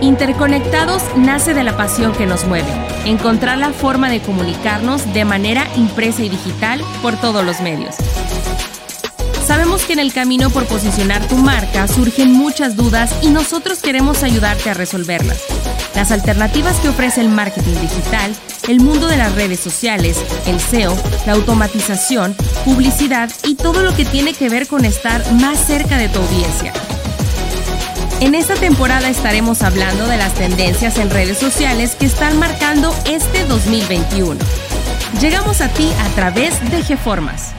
Interconectados nace de la pasión que nos mueve, encontrar la forma de comunicarnos de manera impresa y digital por todos los medios. Sabemos que en el camino por posicionar tu marca surgen muchas dudas y nosotros queremos ayudarte a resolverlas. Las alternativas que ofrece el marketing digital, el mundo de las redes sociales, el SEO, la automatización, publicidad y todo lo que tiene que ver con estar más cerca de tu audiencia. En esta temporada estaremos hablando de las tendencias en redes sociales que están marcando este 2021. Llegamos a ti a través de GeFormas.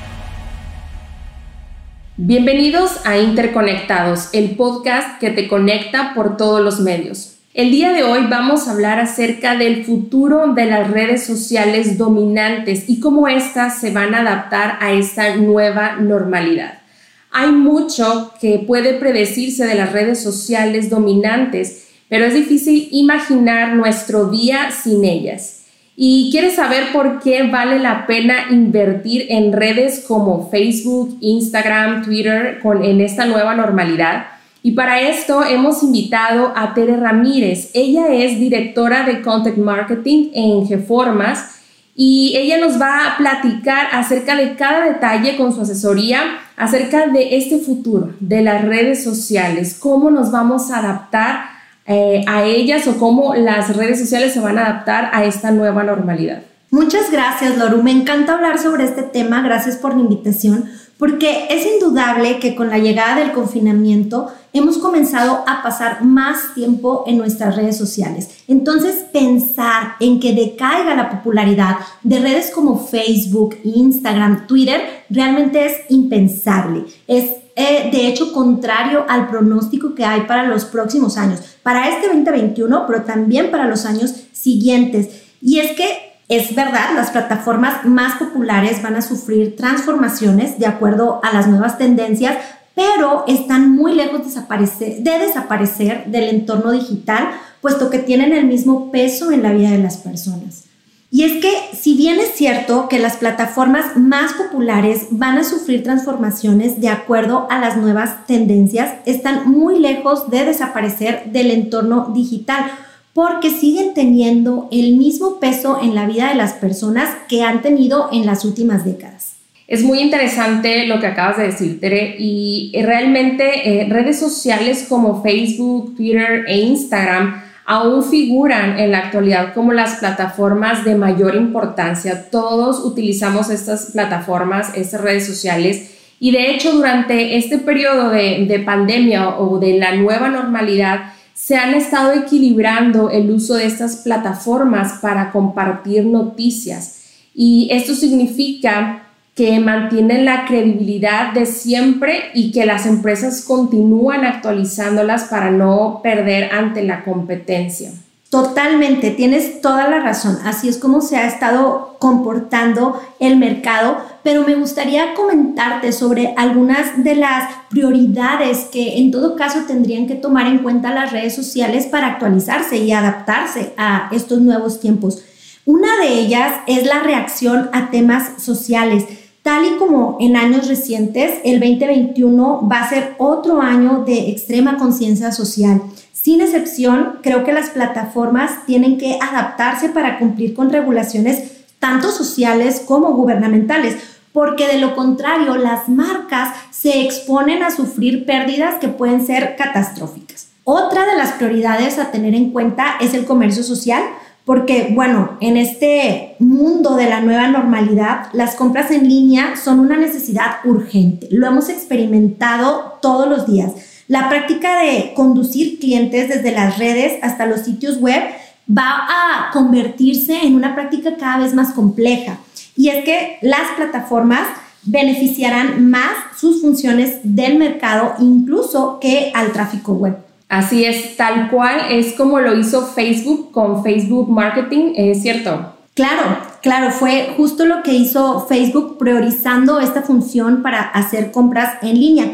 Bienvenidos a Interconectados, el podcast que te conecta por todos los medios. El día de hoy vamos a hablar acerca del futuro de las redes sociales dominantes y cómo éstas se van a adaptar a esta nueva normalidad. Hay mucho que puede predecirse de las redes sociales dominantes, pero es difícil imaginar nuestro día sin ellas. ¿Y quieres saber por qué vale la pena invertir en redes como Facebook, Instagram, Twitter con, en esta nueva normalidad? Y para esto hemos invitado a Tere Ramírez. Ella es directora de Content Marketing en GeFormas y ella nos va a platicar acerca de cada detalle con su asesoría, acerca de este futuro de las redes sociales, cómo nos vamos a adaptar eh, a ellas o cómo las redes sociales se van a adaptar a esta nueva normalidad. Muchas gracias, Loru. Me encanta hablar sobre este tema. Gracias por la invitación, porque es indudable que con la llegada del confinamiento, hemos comenzado a pasar más tiempo en nuestras redes sociales. Entonces, pensar en que decaiga la popularidad de redes como Facebook, Instagram, Twitter, realmente es impensable. Es eh, de hecho contrario al pronóstico que hay para los próximos años, para este 2021, pero también para los años siguientes. Y es que es verdad, las plataformas más populares van a sufrir transformaciones de acuerdo a las nuevas tendencias, pero están muy lejos de desaparecer del entorno digital, puesto que tienen el mismo peso en la vida de las personas. Y es que si bien es cierto que las plataformas más populares van a sufrir transformaciones de acuerdo a las nuevas tendencias, están muy lejos de desaparecer del entorno digital porque siguen teniendo el mismo peso en la vida de las personas que han tenido en las últimas décadas. Es muy interesante lo que acabas de decir, Tere, y realmente eh, redes sociales como Facebook, Twitter e Instagram aún figuran en la actualidad como las plataformas de mayor importancia. Todos utilizamos estas plataformas, estas redes sociales, y de hecho durante este periodo de pandemia o de la nueva normalidad, se han estado equilibrando el uso de estas plataformas para compartir noticias. Y esto significa que mantienen la credibilidad de siempre y que las empresas continúan actualizándolas para no perder ante la competencia. Totalmente, tienes toda la razón. Así es como se ha estado comportando el mercado, pero me gustaría comentarte sobre algunas de las prioridades que en todo caso tendrían que tomar en cuenta las redes sociales para actualizarse y adaptarse a estos nuevos tiempos. Una de ellas es la reacción a temas sociales. Tal y como en años recientes, el 2021 va a ser otro año de extrema conciencia social. Sin excepción, creo que las plataformas tienen que adaptarse para cumplir con regulaciones tanto sociales como gubernamentales, porque de lo contrario las marcas se exponen a sufrir pérdidas que pueden ser catastróficas. Otra de las prioridades a tener en cuenta es el comercio social, porque bueno, en este mundo de la nueva normalidad, las compras en línea son una necesidad urgente. Lo hemos experimentado todos los días. La práctica de conducir clientes desde las redes hasta los sitios web va a convertirse en una práctica cada vez más compleja. Y es que las plataformas beneficiarán más sus funciones del mercado incluso que al tráfico web. Así es, tal cual es como lo hizo Facebook con Facebook Marketing, ¿es cierto? Claro, claro, fue justo lo que hizo Facebook priorizando esta función para hacer compras en línea.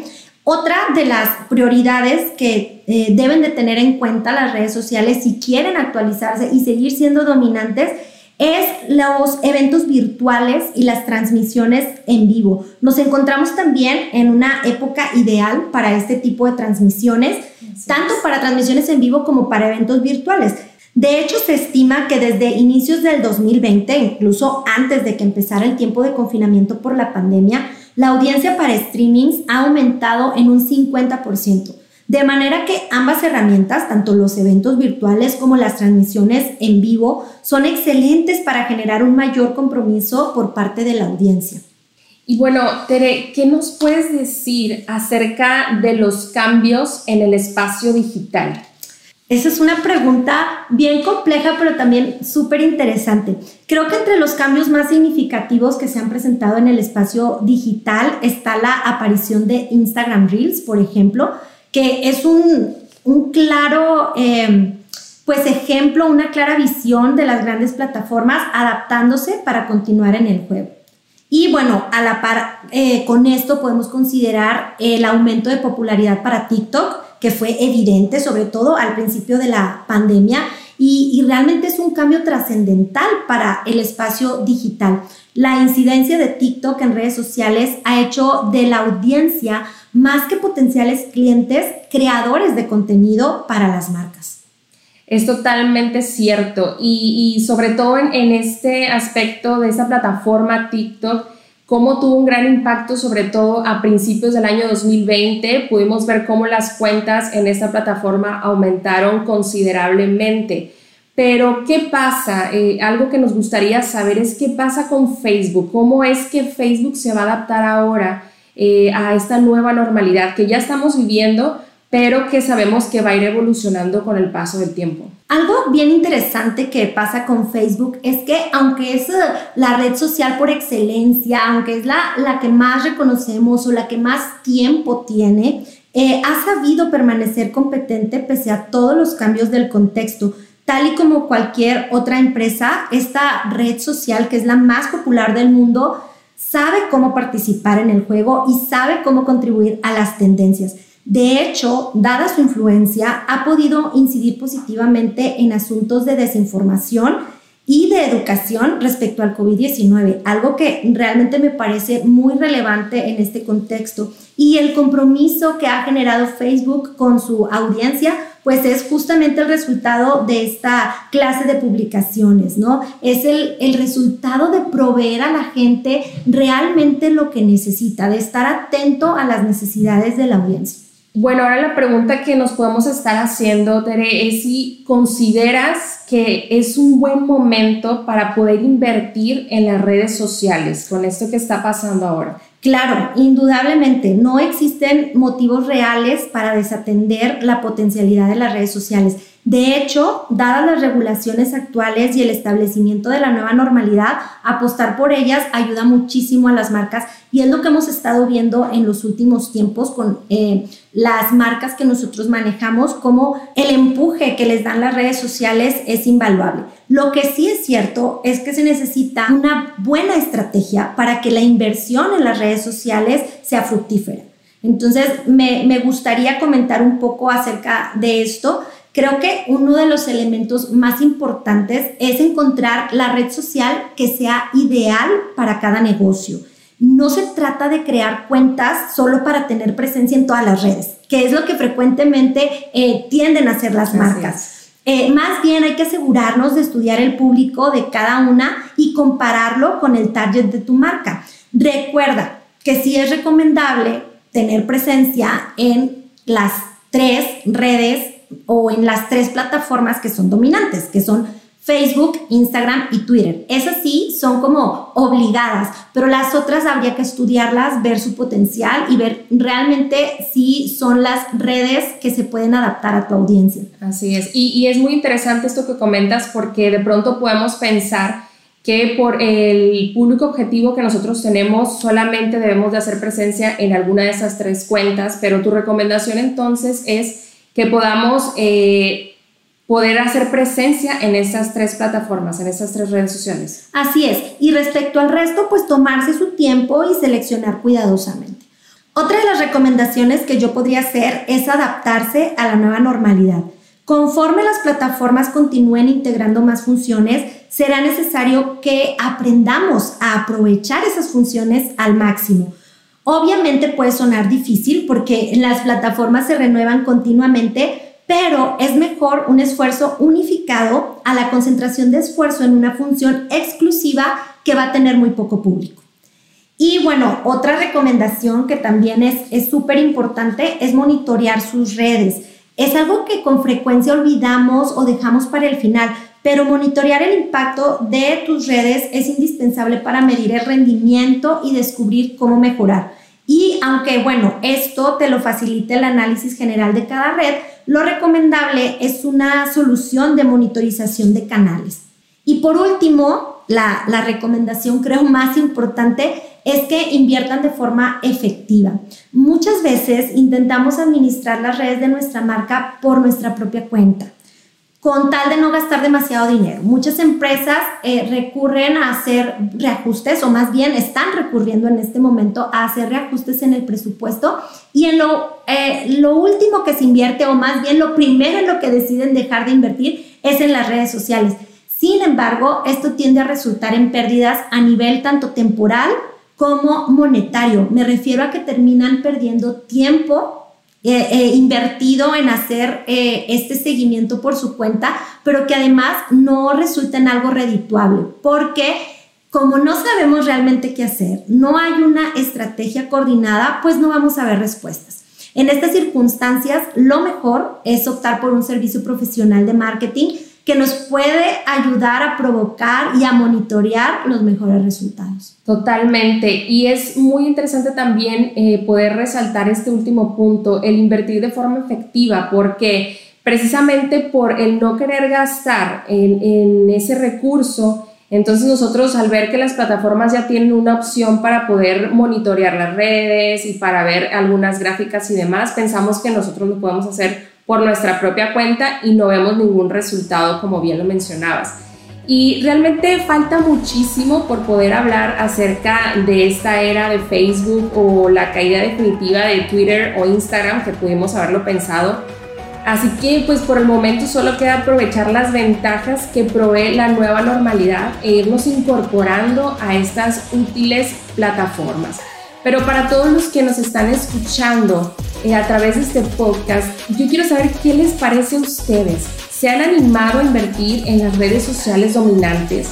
Otra de las prioridades que eh, deben de tener en cuenta las redes sociales si quieren actualizarse y seguir siendo dominantes es los eventos virtuales y las transmisiones en vivo. Nos encontramos también en una época ideal para este tipo de transmisiones tanto para transmisiones en vivo como para eventos virtuales. De hecho, se estima que desde inicios del 2020, incluso antes de que empezara el tiempo de confinamiento por la pandemia, la audiencia para streamings ha aumentado en un 50%. De manera que ambas herramientas, tanto los eventos virtuales como las transmisiones en vivo, son excelentes para generar un mayor compromiso por parte de la audiencia. Y bueno, Tere, ¿qué nos puedes decir acerca de los cambios en el espacio digital? Esa es una pregunta bien compleja, pero también súper interesante. Creo que entre los cambios más significativos que se han presentado en el espacio digital está la aparición de Instagram Reels, por ejemplo, que es un, claro em, pues ejemplo, una clara visión de las grandes plataformas adaptándose para continuar en el juego. Y bueno, a la par eh, con esto podemos considerar el aumento de popularidad para TikTok, que fue evidente, sobre todo al principio de la pandemia, y, y realmente es un cambio trascendental para el espacio digital. La incidencia de TikTok en redes sociales ha hecho de la audiencia más que potenciales clientes, creadores de contenido para las marcas. Es totalmente cierto y, sobre todo en, este aspecto de esa plataforma TikTok, cómo tuvo un gran impacto, sobre todo a principios del año 2020, pudimos ver cómo las cuentas en esta plataforma aumentaron considerablemente. Pero, ¿qué pasa? Eh, algo que nos gustaría saber es qué pasa con Facebook, cómo es que Facebook se va a adaptar ahora eh, a esta nueva normalidad que ya estamos viviendo, pero que sabemos que va a ir evolucionando con el paso del tiempo. Algo bien interesante que pasa con Facebook es que aunque es eh, la red social por excelencia, aunque es la, la que más reconocemos o la que más tiempo tiene, eh, ha sabido permanecer competente pese a todos los cambios del contexto. Tal y como cualquier otra empresa, esta red social, que es la más popular del mundo, sabe cómo participar en el juego y sabe cómo contribuir a las tendencias. De hecho, dada su influencia, ha podido incidir positivamente en asuntos de desinformación y de educación respecto al COVID-19, algo que realmente me parece muy relevante en este contexto. Y el compromiso que ha generado Facebook con su audiencia pues es justamente el resultado de esta clase de publicaciones, ¿no? Es el, el resultado de proveer a la gente realmente lo que necesita, de estar atento a las necesidades de la audiencia. Bueno, ahora la pregunta que nos podemos estar haciendo, Tere, es si consideras que es un buen momento para poder invertir en las redes sociales con esto que está pasando ahora. Claro, indudablemente, no existen motivos reales para desatender la potencialidad de las redes sociales. De hecho, dadas las regulaciones actuales y el establecimiento de la nueva normalidad, apostar por ellas ayuda muchísimo a las marcas y es lo que hemos estado viendo en los últimos tiempos con eh, las marcas que nosotros manejamos, como el empuje que les dan las redes sociales es invaluable. Lo que sí es cierto es que se necesita una buena estrategia para que la inversión en las redes sociales sea fructífera. Entonces, me, me gustaría comentar un poco acerca de esto Creo que uno de los elementos más importantes es encontrar la red social que sea ideal para cada negocio. No se trata de crear cuentas solo para tener presencia en todas las redes, que es lo que frecuentemente eh, tienden a hacer las marcas. Eh, más bien hay que asegurarnos de estudiar el público de cada una y compararlo con el target de tu marca. Recuerda que sí es recomendable tener presencia en las tres redes o en las tres plataformas que son dominantes, que son Facebook, Instagram y Twitter. Esas sí son como obligadas, pero las otras habría que estudiarlas, ver su potencial y ver realmente si son las redes que se pueden adaptar a tu audiencia. Así es. Y, y es muy interesante esto que comentas porque de pronto podemos pensar que por el público objetivo que nosotros tenemos solamente debemos de hacer presencia en alguna de esas tres cuentas, pero tu recomendación entonces es que podamos eh, poder hacer presencia en estas tres plataformas, en estas tres redes sociales. Así es. Y respecto al resto, pues tomarse su tiempo y seleccionar cuidadosamente. Otra de las recomendaciones que yo podría hacer es adaptarse a la nueva normalidad. Conforme las plataformas continúen integrando más funciones, será necesario que aprendamos a aprovechar esas funciones al máximo. Obviamente puede sonar difícil porque las plataformas se renuevan continuamente, pero es mejor un esfuerzo unificado a la concentración de esfuerzo en una función exclusiva que va a tener muy poco público. Y bueno, otra recomendación que también es súper importante es monitorear sus redes. Es algo que con frecuencia olvidamos o dejamos para el final, pero monitorear el impacto de tus redes es indispensable para medir el rendimiento y descubrir cómo mejorar. Y aunque, bueno, esto te lo facilita el análisis general de cada red, lo recomendable es una solución de monitorización de canales. Y por último, la, la recomendación creo más importante es que inviertan de forma efectiva. Muchas veces intentamos administrar las redes de nuestra marca por nuestra propia cuenta con tal de no gastar demasiado dinero. Muchas empresas eh, recurren a hacer reajustes o más bien están recurriendo en este momento a hacer reajustes en el presupuesto y en lo, eh, lo último que se invierte o más bien lo primero en lo que deciden dejar de invertir es en las redes sociales. Sin embargo, esto tiende a resultar en pérdidas a nivel tanto temporal como monetario. Me refiero a que terminan perdiendo tiempo eh, eh, invertido en hacer eh, este seguimiento por su cuenta, pero que además no resulta en algo redituable, porque como no sabemos realmente qué hacer, no hay una estrategia coordinada, pues no vamos a ver respuestas. En estas circunstancias, lo mejor es optar por un servicio profesional de marketing que nos puede ayudar a provocar y a monitorear los mejores resultados. Totalmente. Y es muy interesante también eh, poder resaltar este último punto, el invertir de forma efectiva, porque precisamente por el no querer gastar en, en ese recurso, entonces nosotros al ver que las plataformas ya tienen una opción para poder monitorear las redes y para ver algunas gráficas y demás, pensamos que nosotros lo podemos hacer por nuestra propia cuenta y no vemos ningún resultado como bien lo mencionabas. Y realmente falta muchísimo por poder hablar acerca de esta era de Facebook o la caída definitiva de Twitter o Instagram que pudimos haberlo pensado. Así que pues por el momento solo queda aprovechar las ventajas que provee la nueva normalidad e irnos incorporando a estas útiles plataformas. Pero para todos los que nos están escuchando eh, a través de este podcast, yo quiero saber qué les parece a ustedes. ¿Se han animado a invertir en las redes sociales dominantes?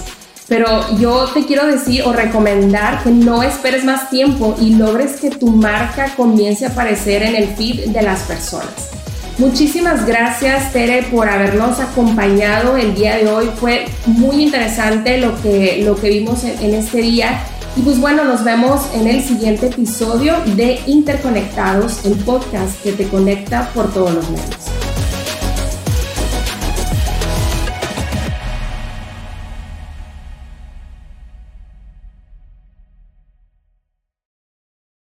Pero yo te quiero decir o recomendar que no esperes más tiempo y logres que tu marca comience a aparecer en el feed de las personas. Muchísimas gracias Tere por habernos acompañado el día de hoy. Fue muy interesante lo que, lo que vimos en este día y pues bueno, nos vemos en el siguiente episodio de Interconectados, el podcast que te conecta por todos los medios.